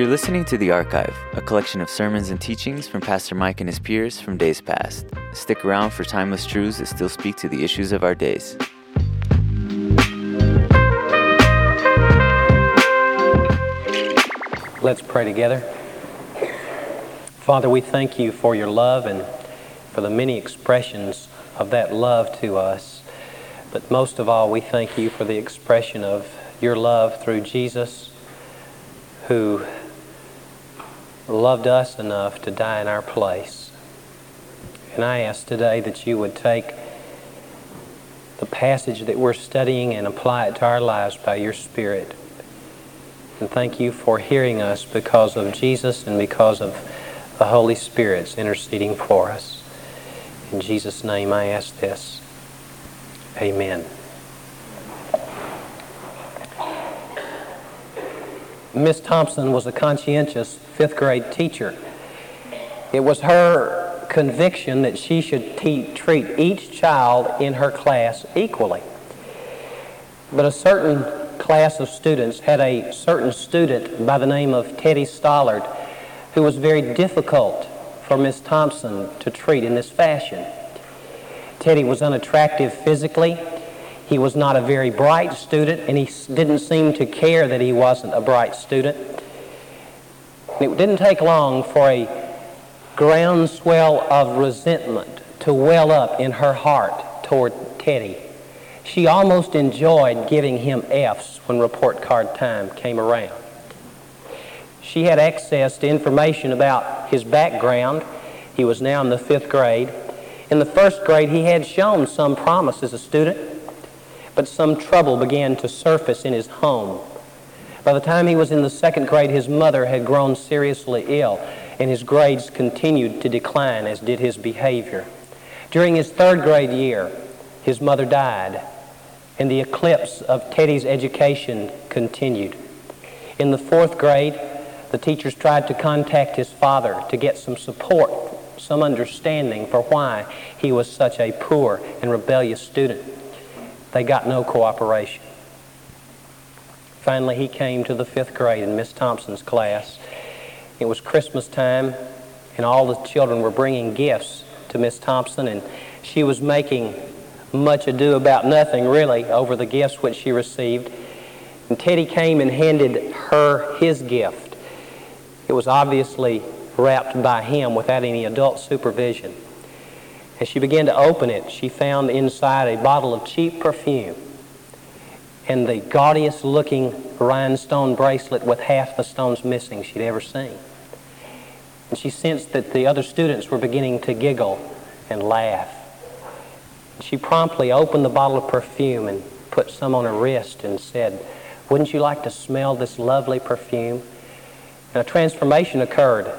You're listening to The Archive, a collection of sermons and teachings from Pastor Mike and his peers from days past. Stick around for timeless truths that still speak to the issues of our days. Let's pray together. Father, we thank you for your love and for the many expressions of that love to us. But most of all, we thank you for the expression of your love through Jesus, who loved us enough to die in our place. And I ask today that you would take the passage that we're studying and apply it to our lives by your Spirit. And thank you for hearing us because of Jesus and because of the Holy Spirit's interceding for us. In Jesus' name I ask this. Amen. Miss Thompson was a conscientious fifth grade teacher. It was her conviction that she should te- treat each child in her class equally. But a certain class of students had a certain student by the name of Teddy Stallard who was very difficult for Miss Thompson to treat in this fashion. Teddy was unattractive physically. He was not a very bright student, and he didn't seem to care that he wasn't a bright student. It didn't take long for a groundswell of resentment to well up in her heart toward Teddy. She almost enjoyed giving him F's when report card time came around. She had access to information about his background. He was now in the fifth grade. In the first grade, he had shown some promise as a student, but some trouble began to surface in his home. By the time he was in the second grade, his mother had grown seriously ill, and his grades continued to decline, as did his behavior. During his third grade year, his mother died, and the eclipse of Teddy's education continued. In the fourth grade, the teachers tried to contact his father to get some support, some understanding for why he was such a poor and rebellious student. They got no cooperation. Finally, he came to the fifth grade in Miss Thompson's class. It was Christmas time, and all the children were bringing gifts to Miss Thompson, and she was making much ado about nothing, really, over the gifts which she received. And Teddy came and handed her his gift. It was obviously wrapped by him without any adult supervision. As she began to open it, she found inside a bottle of cheap perfume and the gaudiest looking rhinestone bracelet with half the stones missing she'd ever seen. And she sensed that the other students were beginning to giggle and laugh. She promptly opened the bottle of perfume and put some on her wrist and said, Wouldn't you like to smell this lovely perfume? And a transformation occurred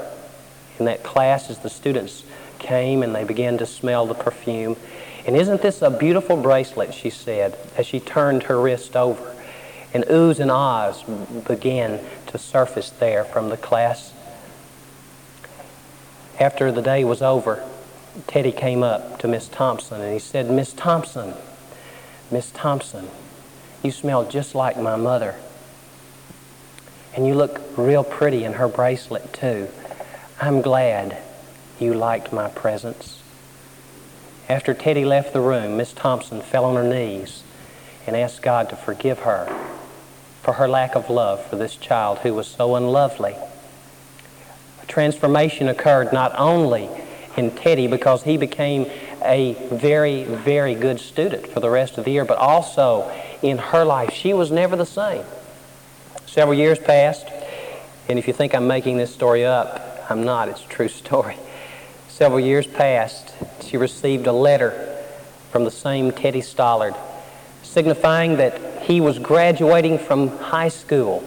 in that class as the students came and they began to smell the perfume. And isn't this a beautiful bracelet, she said, as she turned her wrist over. And oohs and ahs began to surface there from the class. After the day was over, Teddy came up to Miss Thompson and he said, Miss Thompson, Miss Thompson, you smell just like my mother. And you look real pretty in her bracelet, too. I'm glad you liked my presents. After Teddy left the room, Miss Thompson fell on her knees and asked God to forgive her for her lack of love for this child who was so unlovely. A transformation occurred not only in Teddy because he became a very, very good student for the rest of the year, but also in her life. She was never the same. Several years passed, and if you think I'm making this story up, I'm not. It's a true story. Several years passed. She received a letter from the same Teddy Stallard signifying that he was graduating from high school,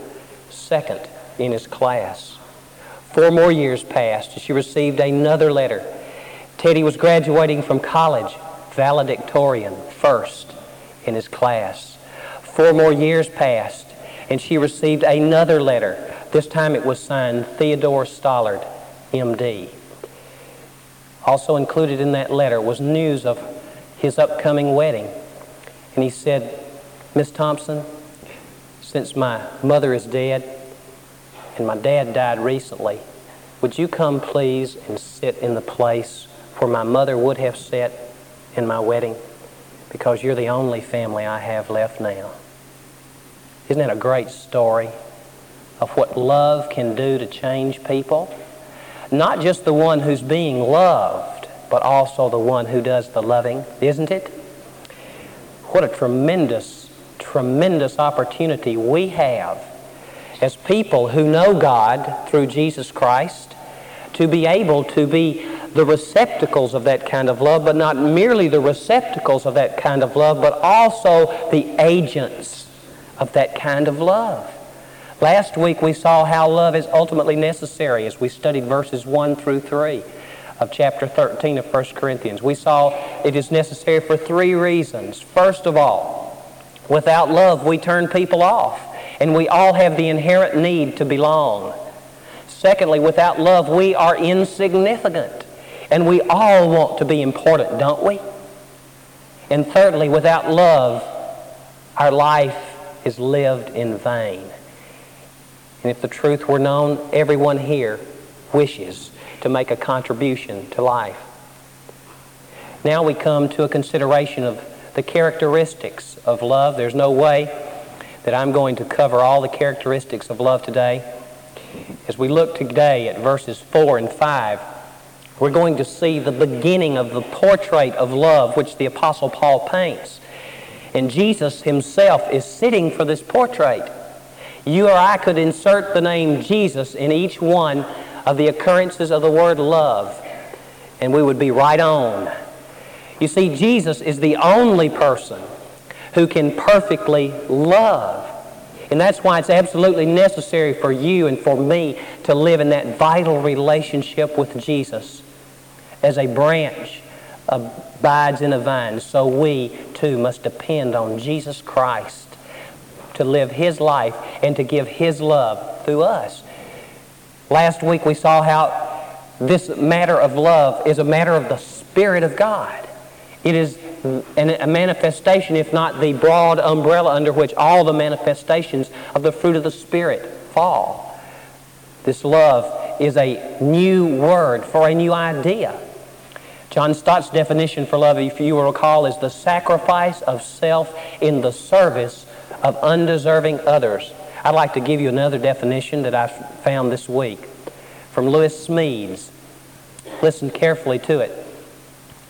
second in his class. Four more years passed. She received another letter. Teddy was graduating from college, valedictorian, first in his class. Four more years passed and she received another letter. This time it was signed Theodore Stallard, MD. Also included in that letter was news of his upcoming wedding. And he said, Miss Thompson, since my mother is dead, and my dad died recently. Would you come, please, and sit in the place where my mother would have sat in my wedding? Because you're the only family I have left now. Isn't that a great story of what love can do to change people? Not just the one who's being loved, but also the one who does the loving, isn't it? What a tremendous, tremendous opportunity we have as people who know God through Jesus Christ to be able to be the receptacles of that kind of love, but not merely the receptacles of that kind of love, but also the agents of that kind of love. Last week we saw how love is ultimately necessary as we studied verses 1 through 3 of chapter 13 of 1 Corinthians. We saw it is necessary for three reasons. First of all, without love we turn people off, and we all have the inherent need to belong. Secondly, without love we are insignificant, and we all want to be important, don't we? And thirdly, without love, our life is lived in vain. And if the truth were known, everyone here wishes to make a contribution to life. Now we come to a consideration of the characteristics of love. There's no way that I'm going to cover all the characteristics of love today. As we look today at verses 4 and 5, we're going to see the beginning of the portrait of love which the Apostle Paul paints. And Jesus himself is sitting for this portrait. You or I could insert the name Jesus in each one of the occurrences of the word love, and we would be right on. You see, Jesus is the only person who can perfectly love. And that's why it's absolutely necessary for you and for me to live in that vital relationship with Jesus. As a branch abides in a vine, so we too must depend on Jesus Christ to live His life and to give His love through us. Last week we saw how this matter of love is a matter of the Spirit of God. It is a manifestation, if not the broad umbrella under which all the manifestations of the fruit of the Spirit fall. This love is a new word for a new idea. John Stott's definition for love, if you will recall, is the sacrifice of self in the service of undeserving others. I'd like to give you another definition that I found this week from Lewis Smedes. Listen carefully to it.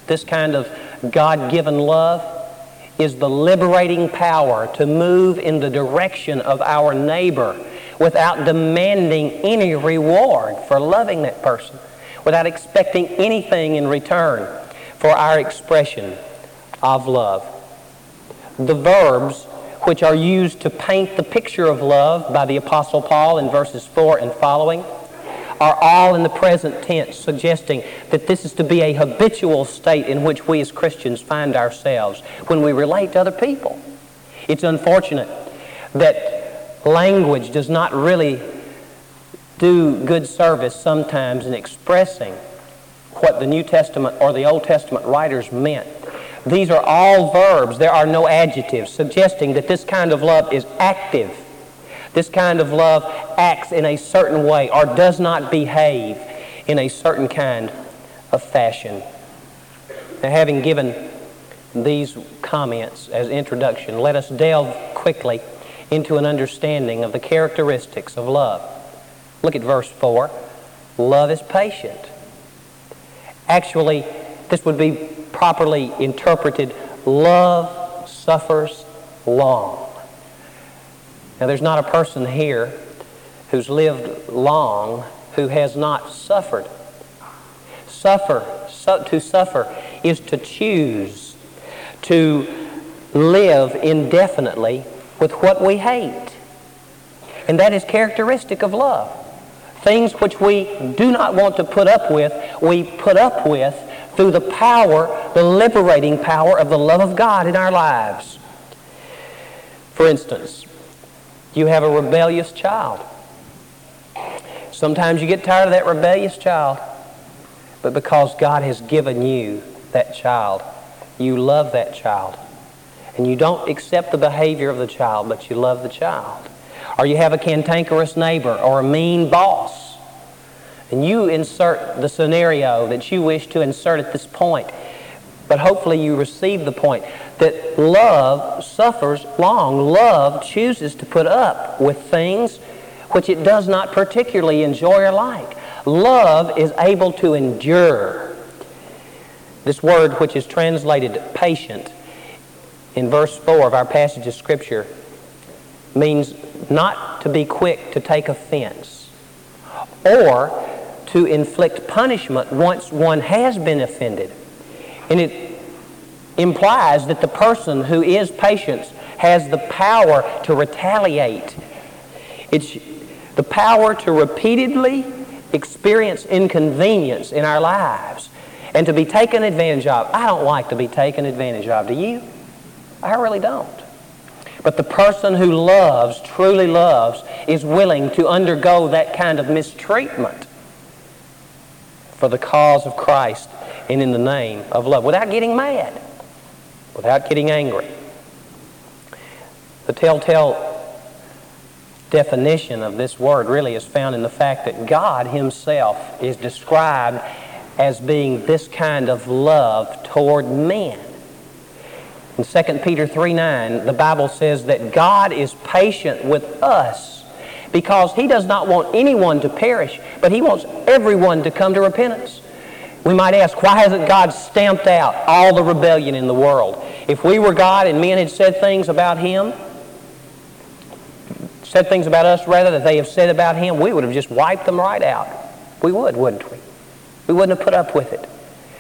This kind of God given love is the liberating power to move in the direction of our neighbor without demanding any reward for loving that person, without expecting anything in return for our expression of love. The verbs which are used to paint the picture of love by the Apostle Paul in verses 4 and following are all in the present tense, suggesting that this is to be a habitual state in which we as Christians find ourselves when we relate to other people. It's unfortunate that language does not really do good service sometimes in expressing what the New Testament or the Old Testament writers meant. These are all verbs. There are no adjectives, suggesting that this kind of love is active this kind of love acts in a certain way or does not behave in a certain kind of fashion. Now, having given these comments as introduction, let us delve quickly into an understanding of the characteristics of love. Look at verse 4. Love is patient. Actually, this would be properly interpreted love suffers long. Now, there's not a person here who's lived long who has not suffered. Suffer, su- to suffer is to choose to live indefinitely with what we hate. And that is characteristic of love. Things which we do not want to put up with, we put up with through the power, the liberating power of the love of God in our lives. For instance, you have a rebellious child. Sometimes you get tired of that rebellious child, but because God has given you that child, you love that child. And you don't accept the behavior of the child, but you love the child. or you have a cantankerous neighbor or a mean boss, and you insert the scenario that you wish to insert at this point, but hopefully you receive the point that love suffers long. Love chooses to put up with things which it does not particularly enjoy or like. Love is able to endure. This word, which is translated patient in verse 4 of our passage of Scripture, means not to be quick to take offense or to inflict punishment once one has been offended. And it implies that the person who is patient has the power to retaliate. It's the power to repeatedly experience inconvenience in our lives and to be taken advantage of. I don't like to be taken advantage of. Do you? I really don't. But the person who loves, truly loves, is willing to undergo that kind of mistreatment for the cause of Christ and in the name of love without getting mad, without getting angry. The telltale definition of this word really is found in the fact that God Himself is described as being this kind of love toward men. In 2 Peter 3 9, the Bible says that God is patient with us because He does not want anyone to perish, but He wants everyone to come to repentance. We might ask, why hasn't God stamped out all the rebellion in the world? If we were God and men had said things about Him, said things about us rather that they have said about Him, we would have just wiped them right out. We would, wouldn't we? We wouldn't have put up with it.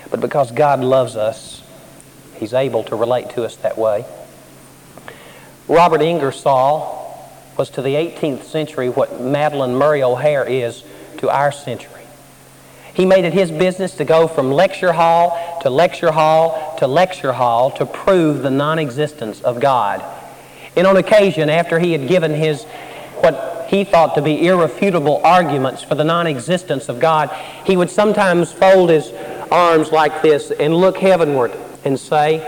But because God loves us, He's able to relate to us that way. Robert Ingersoll was to the 18th century what Madalyn Murray O'Hair is to our century. He made it his business to go from lecture hall to lecture hall to lecture hall to prove the non existence of God. And on occasion, after he had given his what he thought to be irrefutable arguments for the non existence of God, he would sometimes fold his arms like this and look heavenward and say,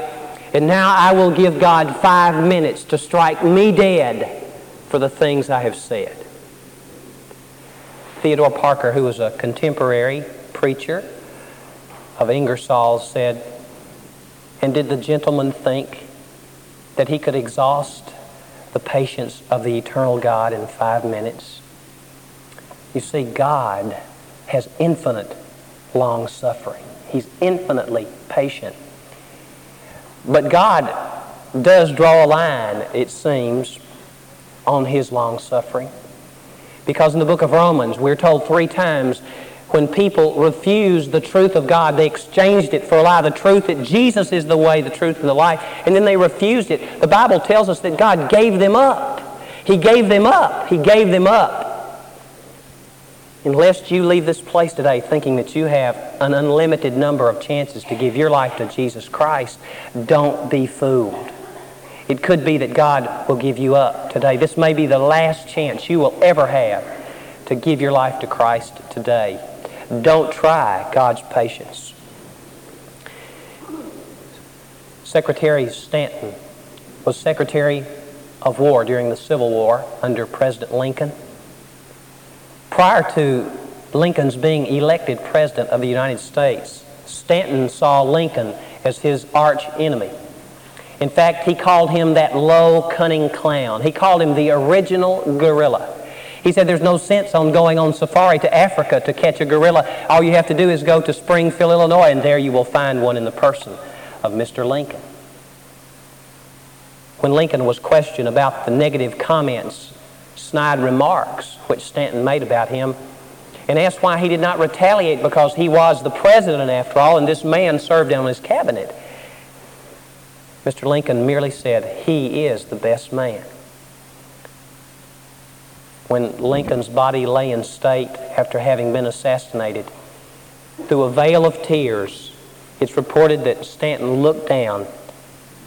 And now I will give God five minutes to strike me dead for the things I have said. Theodore Parker, who was a contemporary preacher of Ingersoll, said, And did the gentleman think that he could exhaust the patience of the eternal God in five minutes? You see, God has infinite long suffering. He's infinitely patient. But God does draw a line, it seems, on his long suffering. Because in the book of Romans, we're told three times when people refused the truth of God, they exchanged it for a lie. The truth that Jesus is the way, the truth, and the life, and then they refused it. The Bible tells us that God gave them up. He gave them up. He gave them up. And lest you leave this place today thinking that you have an unlimited number of chances to give your life to Jesus Christ, don't be fooled. It could be that God will give you up today. This may be the last chance you will ever have to give your life to Christ today. Don't try God's patience. Secretary Stanton was Secretary of War during the Civil War under President Lincoln. Prior to Lincoln's being elected President of the United States, Stanton saw Lincoln as his arch enemy. In fact, he called him that low, cunning clown. He called him the original gorilla. He said there's no sense on going on safari to Africa to catch a gorilla. All you have to do is go to Springfield, Illinois, and there you will find one in the person of Mr. Lincoln. When Lincoln was questioned about the negative comments, snide remarks which Stanton made about him, and asked why he did not retaliate because he was the president after all, and this man served on his cabinet. Mr. Lincoln merely said, He is the best man. When Lincoln's body lay in state after having been assassinated, through a veil of tears, it's reported that Stanton looked down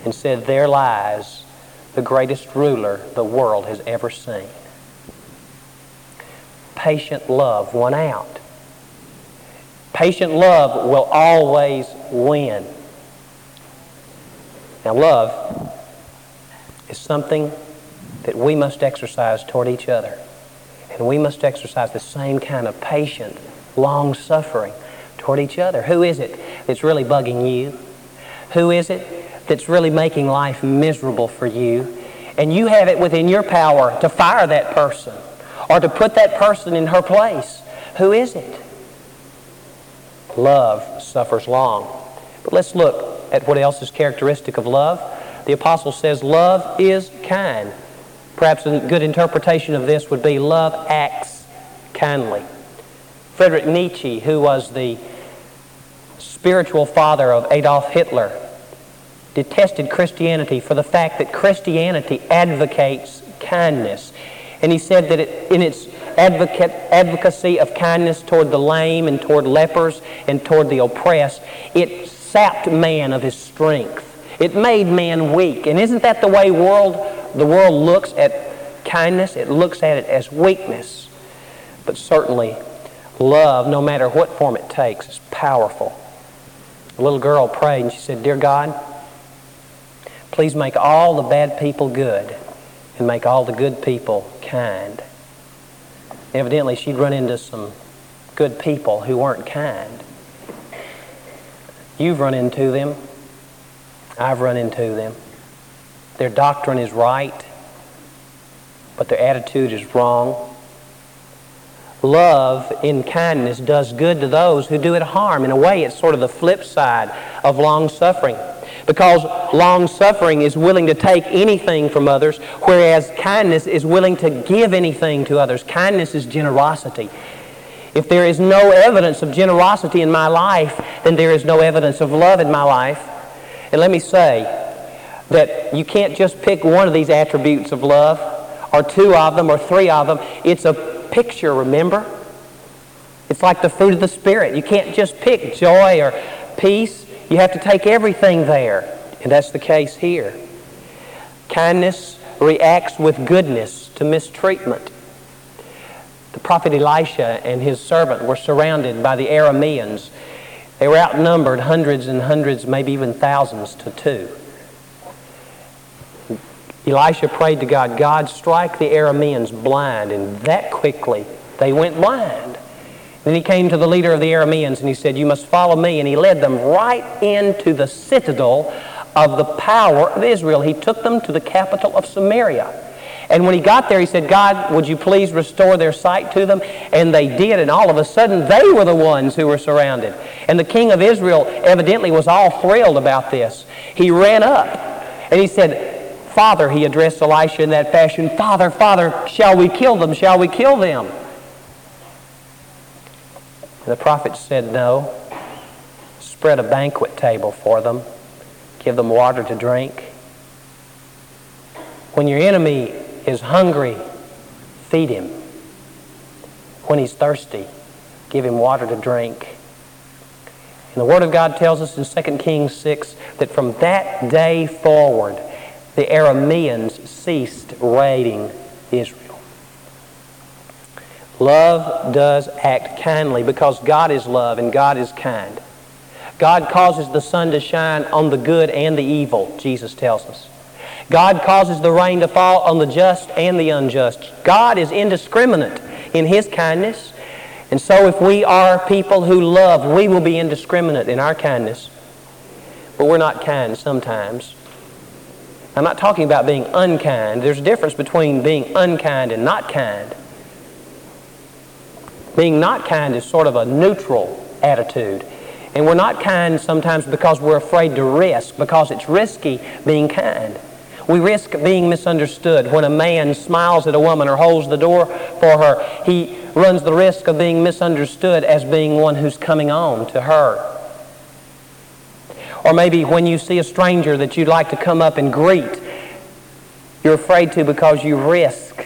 and said, There lies the greatest ruler the world has ever seen. Patient love won out. Patient love will always win. Now, love is something that we must exercise toward each other. And we must exercise the same kind of patient, long suffering toward each other. Who is it that's really bugging you? Who is it that's really making life miserable for you? And you have it within your power to fire that person or to put that person in her place. Who is it? Love suffers long. But let's look at what else is characteristic of love. The apostle says love is kind. Perhaps a good interpretation of this would be love acts kindly. Frederick Nietzsche, who was the spiritual father of Adolf Hitler, detested Christianity for the fact that Christianity advocates kindness. And he said that it, in its advocate, advocacy of kindness toward the lame and toward lepers and toward the oppressed, it sapped man of his strength. It made man weak. And isn't that the way world, the world looks at kindness? It looks at it as weakness. But certainly, love, no matter what form it takes, is powerful. A little girl prayed and she said, Dear God, please make all the bad people good and make all the good people kind. Evidently, she'd run into some good people who weren't kind. You've run into them. I've run into them. Their doctrine is right, but their attitude is wrong. Love in kindness does good to those who do it harm. In a way, it's sort of the flip side of long suffering. Because long suffering is willing to take anything from others, whereas kindness is willing to give anything to others. Kindness is generosity. If there is no evidence of generosity in my life, then there is no evidence of love in my life. And let me say that you can't just pick one of these attributes of love, or two of them, or three of them. It's a picture, remember? It's like the fruit of the Spirit. You can't just pick joy or peace. You have to take everything there. And that's the case here. Kindness reacts with goodness to mistreatment. The prophet Elisha and his servant were surrounded by the Arameans. They were outnumbered hundreds and hundreds, maybe even thousands to two. Elisha prayed to God, God, strike the Arameans blind. And that quickly, they went blind. Then he came to the leader of the Arameans and he said, You must follow me. And he led them right into the citadel of the power of Israel. He took them to the capital of Samaria. And when he got there, he said, God, would you please restore their sight to them? And they did, and all of a sudden, they were the ones who were surrounded. And the king of Israel evidently was all thrilled about this. He ran up and he said, Father, he addressed Elisha in that fashion, Father, Father, shall we kill them? Shall we kill them? And the prophet said, No. Spread a banquet table for them, give them water to drink. When your enemy is hungry, feed him. When he's thirsty, give him water to drink. And the Word of God tells us in 2 Kings 6 that from that day forward, the Arameans ceased raiding Israel. Love does act kindly because God is love and God is kind. God causes the sun to shine on the good and the evil, Jesus tells us. God causes the rain to fall on the just and the unjust. God is indiscriminate in His kindness. And so if we are people who love, we will be indiscriminate in our kindness. But we're not kind sometimes. I'm not talking about being unkind. There's a difference between being unkind and not kind. Being not kind is sort of a neutral attitude. And we're not kind sometimes because we're afraid to risk, because it's risky being kind. We risk being misunderstood. When a man smiles at a woman or holds the door for her, he runs the risk of being misunderstood as being one who's coming on to her. Or maybe when you see a stranger that you'd like to come up and greet, you're afraid to because you risk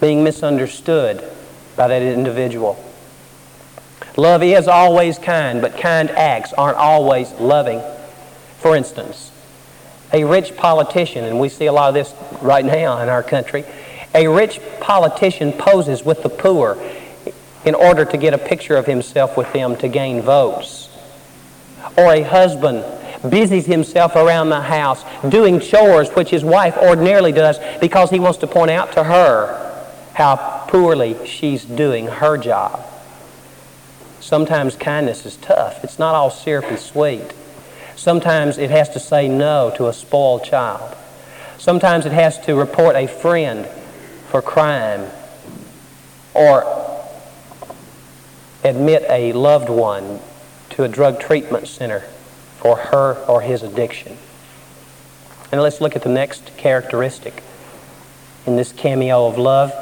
being misunderstood by that individual. Love is always kind, but kind acts aren't always loving. For instance, a rich politician, and we see a lot of this right now in our country, a rich politician poses with the poor in order to get a picture of himself with them to gain votes. Or a husband busies himself around the house, doing chores, which his wife ordinarily does, because he wants to point out to her how poorly she's doing her job. Sometimes kindness is tough. It's not all syrupy sweet. Sometimes it has to say no to a spoiled child. Sometimes it has to report a friend for crime or admit a loved one to a drug treatment center for her or his addiction. And let's look at the next characteristic in this cameo of love.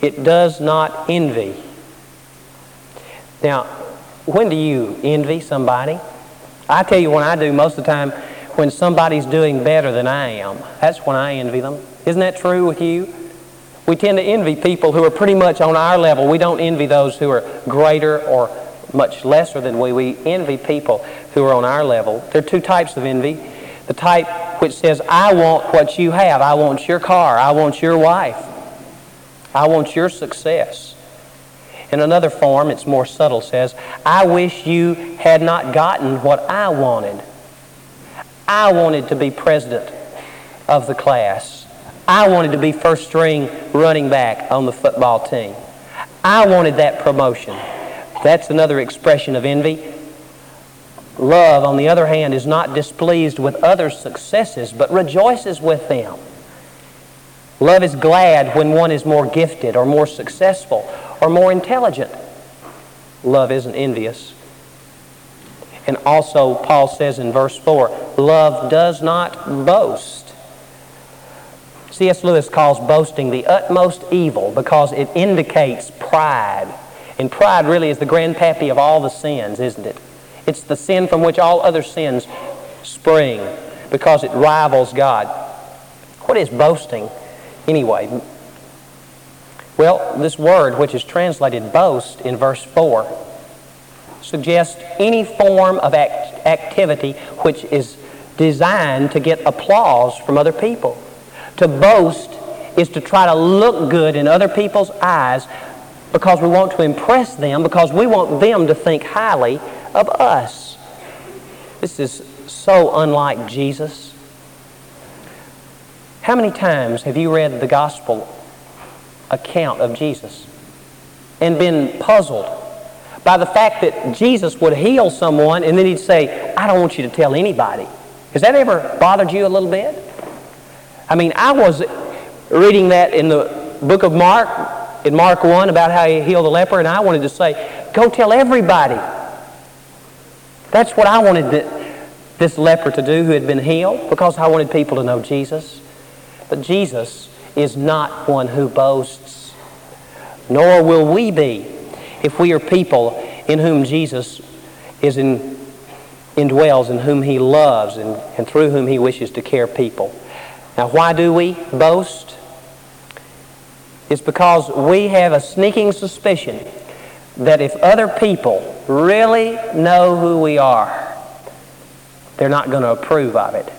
It does not envy. Now, when do you envy somebody? I tell you when I do most of the time when somebody's doing better than I am. That's when I envy them. Isn't that true with you? We tend to envy people who are pretty much on our level. We don't envy those who are greater or much lesser than we. We envy people who are on our level. There are two types of envy. The type which says, I want what you have. I want your car. I want your wife. I want your success. In another form, it's more subtle, says, I wish you had not gotten what I wanted. I wanted to be president of the class. I wanted to be first string running back on the football team. I wanted that promotion. That's another expression of envy. Love, on the other hand, is not displeased with others' successes, but rejoices with them. Love is glad when one is more gifted or more successful or more intelligent. Love isn't envious. And also, Paul says in verse 4 love does not boast. C.S. Lewis calls boasting the utmost evil because it indicates pride. And pride really is the grandpappy of all the sins, isn't it? It's the sin from which all other sins spring because it rivals God. What is boasting anyway? Well, this word, which is translated boast in verse 4, suggests any form of act- activity which is designed to get applause from other people. To boast is to try to look good in other people's eyes because we want to impress them, because we want them to think highly of us. This is so unlike Jesus. How many times have you read the gospel account of Jesus and been puzzled by the fact that Jesus would heal someone and then he'd say, I don't want you to tell anybody? Has that ever bothered you a little bit? I mean, I was reading that in the book of Mark, in Mark 1, about how he healed the leper, and I wanted to say, go tell everybody. That's what I wanted this leper to do who had been healed, because I wanted people to know Jesus. But Jesus is not one who boasts, nor will we be if we are people in whom Jesus is in, indwells, in whom he loves, and, and through whom he wishes to care people. Now, why do we boast? It's because we have a sneaking suspicion that if other people really know who we are, they're not going to approve of it.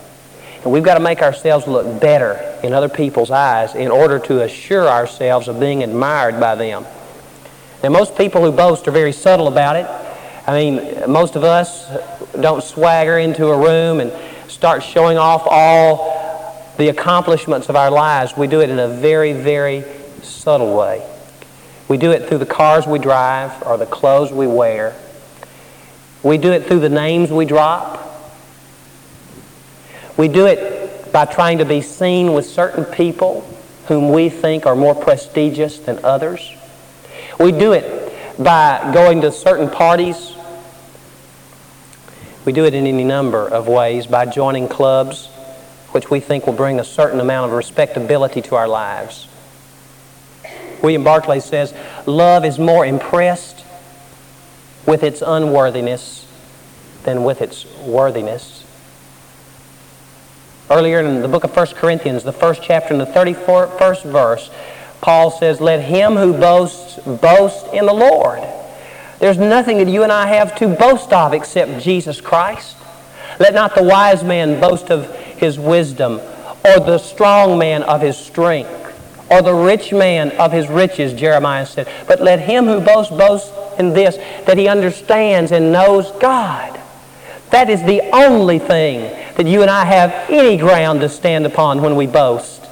And we've got to make ourselves look better in other people's eyes in order to assure ourselves of being admired by them. Now, most people who boast are very subtle about it. I mean, most of us don't swagger into a room and start showing off all the accomplishments of our lives, we do it in a very, very subtle way. We do it through the cars we drive or the clothes we wear. We do it through the names we drop. We do it by trying to be seen with certain people whom we think are more prestigious than others. We do it by going to certain parties. We do it in any number of ways by joining clubs which we think will bring a certain amount of respectability to our lives. William Barclay says, Love is more impressed with its unworthiness than with its worthiness. Earlier in the book of 1 Corinthians, the first chapter and the 31st verse, Paul says, Let him who boasts boast in the Lord. There's nothing that you and I have to boast of except Jesus Christ. Let not the wise man boast of his wisdom, or the strong man of his strength, or the rich man of his riches, Jeremiah said. But let him who boasts boast in this, that he understands and knows God, That is the only thing that you and I have any ground to stand upon when we boast.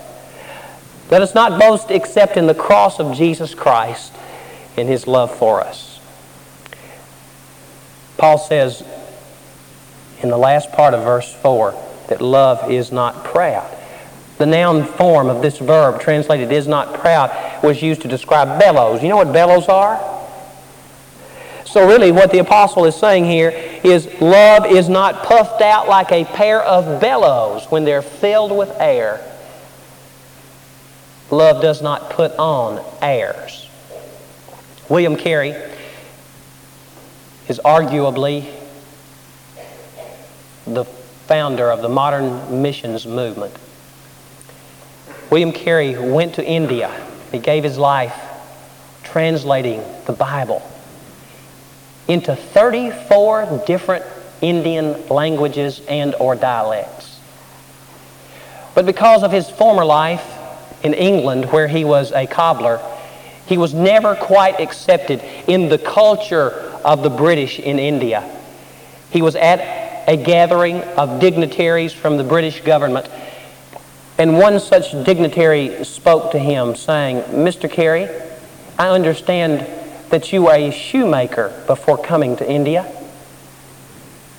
Let us not boast except in the cross of Jesus Christ and his love for us. Paul says in the last part of verse 4 that love is not proud. The noun form of this verb, translated is not proud, was used to describe bellows. You know what bellows are? So, really, what the apostle is saying here is love is not puffed out like a pair of bellows when they're filled with air. Love does not put on airs. William Carey is arguably the founder of the modern missions movement. William Carey went to India. He gave his life translating the Bible into 34 different Indian languages and or dialects. But because of his former life in England where he was a cobbler, he was never quite accepted in the culture of the British in India. He was at a gathering of dignitaries from the British government, and one such dignitary spoke to him, saying, Mr. Carey, I understand that you were a shoemaker before coming to India?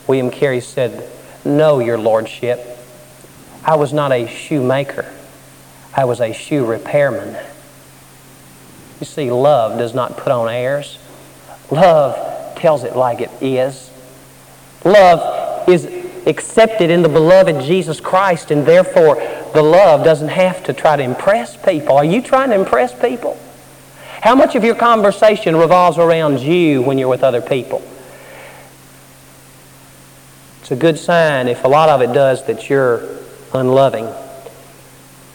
William Carey said, No, your lordship. I was not a shoemaker. I was a shoe repairman. You see, love does not put on airs. Love tells it like it is. Love is accepted in the beloved Jesus Christ, and therefore the love doesn't have to try to impress people. Are you trying to impress people? How much of your conversation revolves around you when you're with other people? It's a good sign if a lot of it does that you're unloving.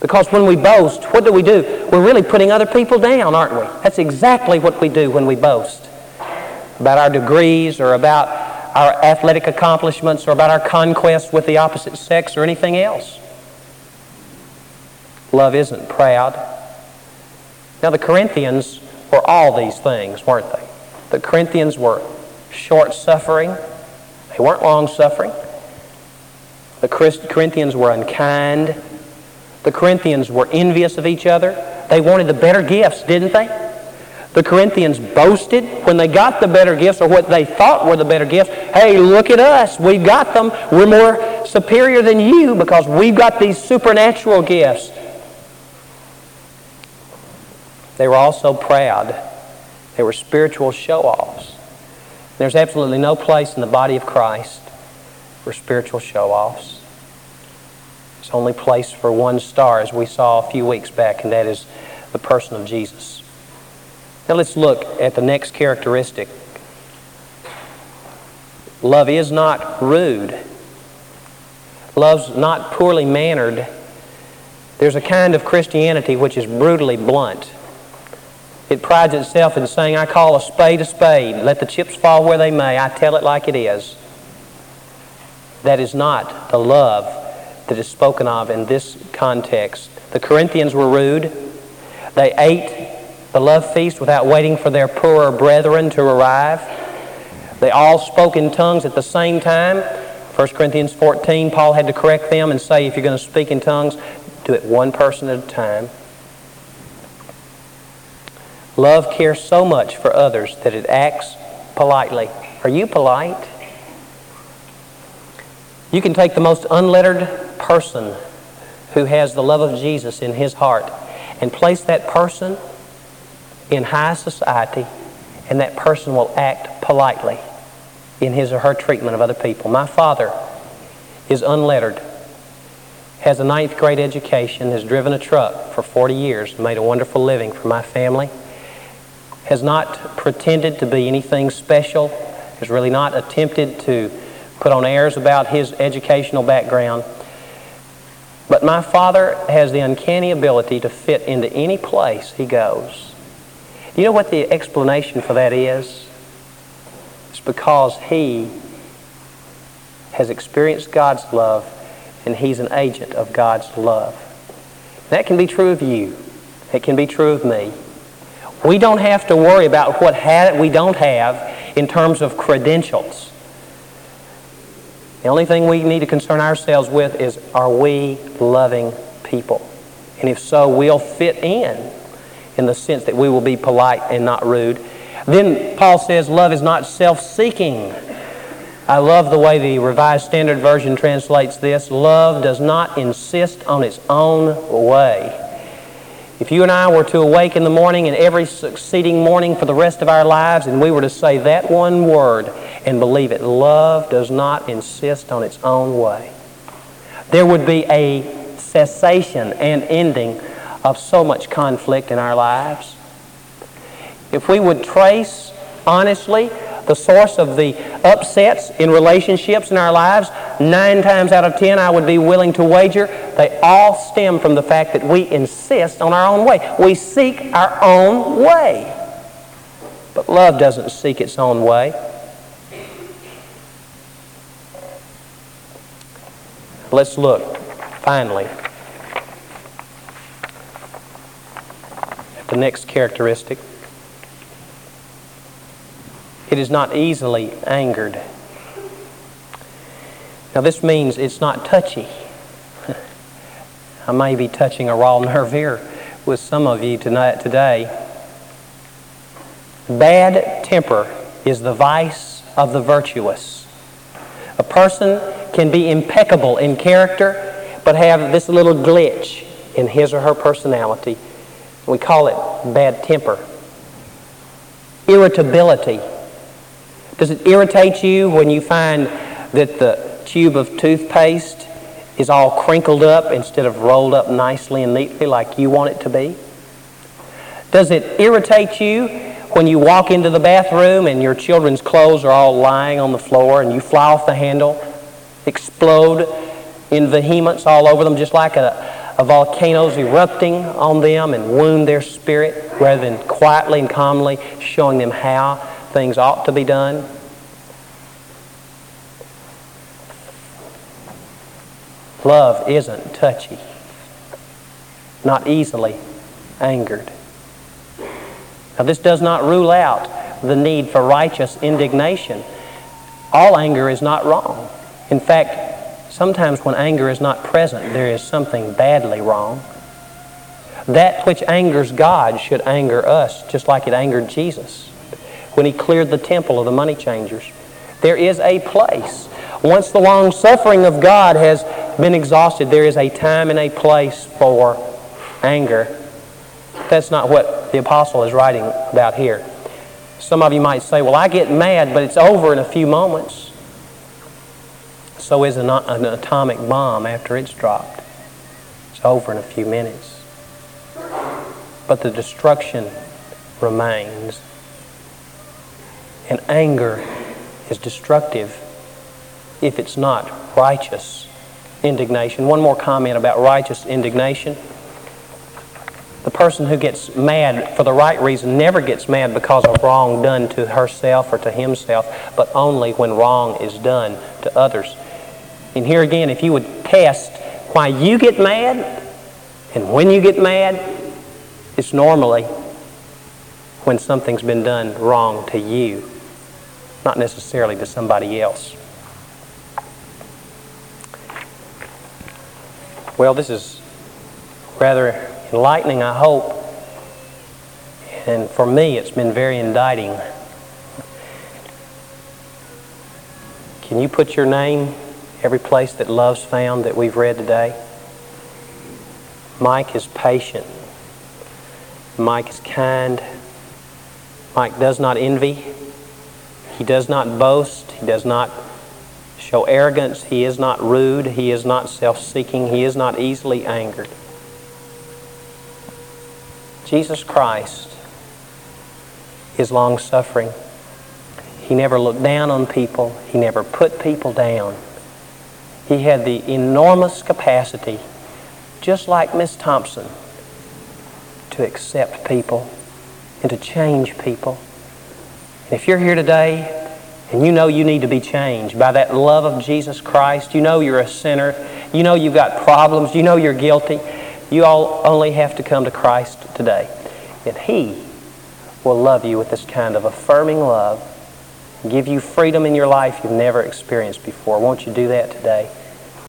Because when we boast, what do we do? We're really putting other people down, aren't we? That's exactly what we do when we boast about our degrees or about our athletic accomplishments or about our conquests with the opposite sex or anything else. Love isn't proud. Now, the Corinthians were all these things, weren't they? The Corinthians were short suffering, they weren't long suffering. The Corinthians were unkind. The Corinthians were envious of each other. They wanted the better gifts, didn't they? The Corinthians boasted when they got the better gifts or what they thought were the better gifts. Hey, look at us. We've got them. We're more superior than you because we've got these supernatural gifts. They were also proud. They were spiritual show offs. There's absolutely no place in the body of Christ for spiritual show offs. It's only place for one star, as we saw a few weeks back, and that is the person of Jesus. Now let's look at the next characteristic. Love is not rude. Love's not poorly mannered. There's a kind of Christianity which is brutally blunt. It prides itself in saying, I call a spade a spade. Let the chips fall where they may. I tell it like it is. That is not the love that is spoken of in this context. The Corinthians were rude. They ate the love feast without waiting for their poorer brethren to arrive. They all spoke in tongues at the same time. 1 Corinthians 14, Paul had to correct them and say, if you're going to speak in tongues, do it one person at a time. Love cares so much for others that it acts politely. Are you polite? You can take the most unlettered person who has the love of Jesus in his heart and place that person in high society, and that person will act politely in his or her treatment of other people. My father is unlettered, has a ninth grade education, has driven a truck for 40 years, made a wonderful living for my family has not pretended to be anything special, has really not attempted to put on airs about his educational background. But my father has the uncanny ability to fit into any place he goes. You know what the explanation for that is? It's because he has experienced God's love and he's an agent of God's love. That can be true of you. It can be true of me. We don't have to worry about what we don't have in terms of credentials. The only thing we need to concern ourselves with is are we loving people? And if so, we'll fit in in the sense that we will be polite and not rude. Then Paul says love is not self seeking. I love the way the Revised Standard Version translates this. Love does not insist on its own way. If you and I were to awake in the morning and every succeeding morning for the rest of our lives, and we were to say that one word and believe it, love does not insist on its own way, there would be a cessation and ending of so much conflict in our lives. If we would trace honestly the source of the upsets in relationships in our lives, nine times out of ten, I would be willing to wager they all stem from the fact that we insist on our own way. We seek our own way. But love doesn't seek its own way. Let's look, finally, at the next characteristic. It is not easily angered. Now, this means it's not touchy. I may be touching a raw nerve here with some of you tonight, today. Bad temper is the vice of the virtuous. A person can be impeccable in character, but have this little glitch in his or her personality. We call it bad temper. Irritability does it irritate you when you find that the tube of toothpaste is all crinkled up instead of rolled up nicely and neatly like you want it to be? Does it irritate you when you walk into the bathroom and your children's clothes are all lying on the floor and you fly off the handle, explode in vehemence all over them just like a, a volcano's erupting on them and wound their spirit rather than quietly and calmly showing them how things ought to be done. Love isn't touchy, not easily angered. Now, this does not rule out the need for righteous indignation. All anger is not wrong. In fact, sometimes when anger is not present, there is something badly wrong. That which angers God should anger us, just like it angered Jesus when he cleared the temple of the money changers. There is a place. Once the long suffering of God has been exhausted, there is a time and a place for anger. That's not what the apostle is writing about here. Some of you might say, well, I get mad, but it's over in a few moments. So is an, an atomic bomb after it's dropped. It's over in a few minutes. But the destruction remains. And anger is destructive if it's not righteous indignation. One more comment about righteous indignation. The person who gets mad for the right reason never gets mad because of wrong done to herself or to himself, but only when wrong is done to others. And here again, if you would test why you get mad and when you get mad, it's normally when something's been done wrong to you not necessarily to somebody else. Well, this is rather enlightening, I hope. And for me, it's been very indicting. Can you put your name every place that love's found that we've read today? Mike is patient. Mike is kind. Mike does not envy. He does not boast. He does not show arrogance. He is not rude. He is not self seeking. He is not easily angered. Jesus Christ is long suffering. He never looked down on people, he never put people down. He had the enormous capacity, just like Miss Thompson, to accept people and to change people. And If you're here today and you know you need to be changed by that love of Jesus Christ, you know you're a sinner, you know you've got problems, you know you're guilty, you all only have to come to Christ today. And He will love you with this kind of affirming love give you freedom in your life you've never experienced before. Won't you do that today?